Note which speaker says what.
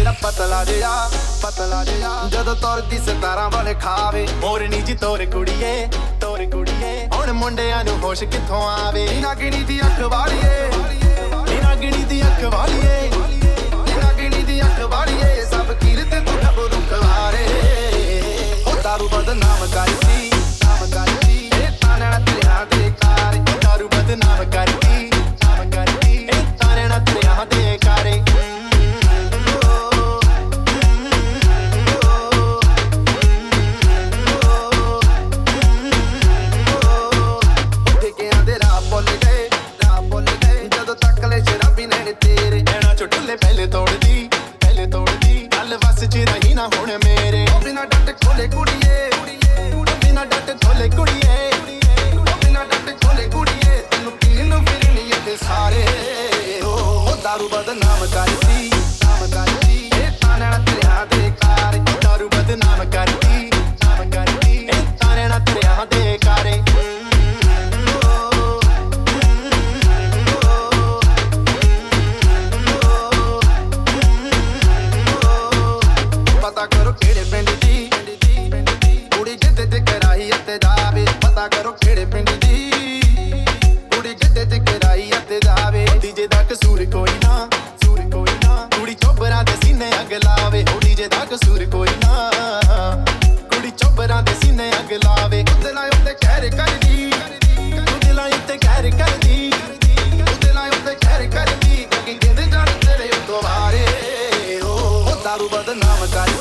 Speaker 1: ਮੇਰਾ ਪਤਲਾ ਜਿਹਾ ਪਤਲਾ ਜਿਹਾ। ਜਦੋਂ ਤੁਰਦੀ ਸਤਾਰਾਂ ਵਾਲੇ ਖਾਵੇ
Speaker 2: ਮੋਰਨੀ ਜੀ ਤੋਰ ਕੁੜੀਏ ਤੋਰ ਕੁੜੀਏ। ਹੁਣ ਮੁੰਡਿਆਂ ਨੂੰ ਹੋਸ਼ ਕਿੱਥੋਂ ਆਵੇ?
Speaker 1: ਨਾਗਣੀ ਦੀ ਅੱਖ ਵਾਲੀਏ।
Speaker 2: ਗੱਲ ਵਸ ਚ ਰਹੀ ਨਾ ਹੁਣ ਮੇਰੇ।
Speaker 1: ਉਹ ਬਿਨਾ ਡੱਟ ਖੋਲੇ ਕੁੜੀਏ,
Speaker 2: ਬਿਨਾ ਡੱਟ ਖੋਲੇ ਕੁੜੀਏ
Speaker 1: ਉਹ ਬਿਨਾ ਡੱਟ ਖੋਲੇ ਕੁੜੀਏ, ਤੈਨੂੰ ਪੀਣ ਨੂੰ ਫਿਰਨੀ ਇੱਥੇ ਸਾਰੇ। ਉਹ ਦਾਰੂ ਬਦਨਾਮ ਕਰਦੀ ਕਰਾਈ ਅਤੇ ਜਾਵੇ। ਪਤਾ ਕਰੋ ਕਿਹੜੇ ਪਿੰਡ ਦੀ ਕੁੜੀ ਜਿੱਦੇ ਤੇ ਕਰਾਈ ਅਤੇ ਜਾਵੇ।
Speaker 2: ਡੀਜੇ ਦਾ ਕਸੂਰ ਕੋਈ ਨਾ ਸੂਰ ਕੋਈ ਨਾ। ਕੁੜੀ ਚੋਬਰਾਂ ਦੇ ਸੀਨੇ ਅੱਗ ਲਾਵੇ। ਉਹ ਡੀਜੇ ਦਾ ਕਸੂਰ ਕੋਈ ਨਾ। ਕੁੜੀ ਚੋਬਰਾਂ ਦੇ ਸੀਨੇ ਅੱਗ ਲਾਵੇ।
Speaker 1: ਉਹਦੇ ਨਾਲ ਉੱਤੇ ਕਹਿਰ ਕਰਦੀ
Speaker 2: ਤੂੰ ਦਿਲਾਂ ਉੱਤੇ ਕਹਿਰ ਕਰਦੀ
Speaker 1: ਉਹਦੇ ਨਾਲ ਉੱਤੇ ਕਹਿਰ ਕਰਦੀ। ਕਿ ਕਹਿੰਦੇ ਜਾਣ ਤੇਰੇ ਉੱਤੋਂ ਬਾਰੇ ਉਹ ਦਾਰੂ ਬਦਨਾਮ ਕਰਦੀ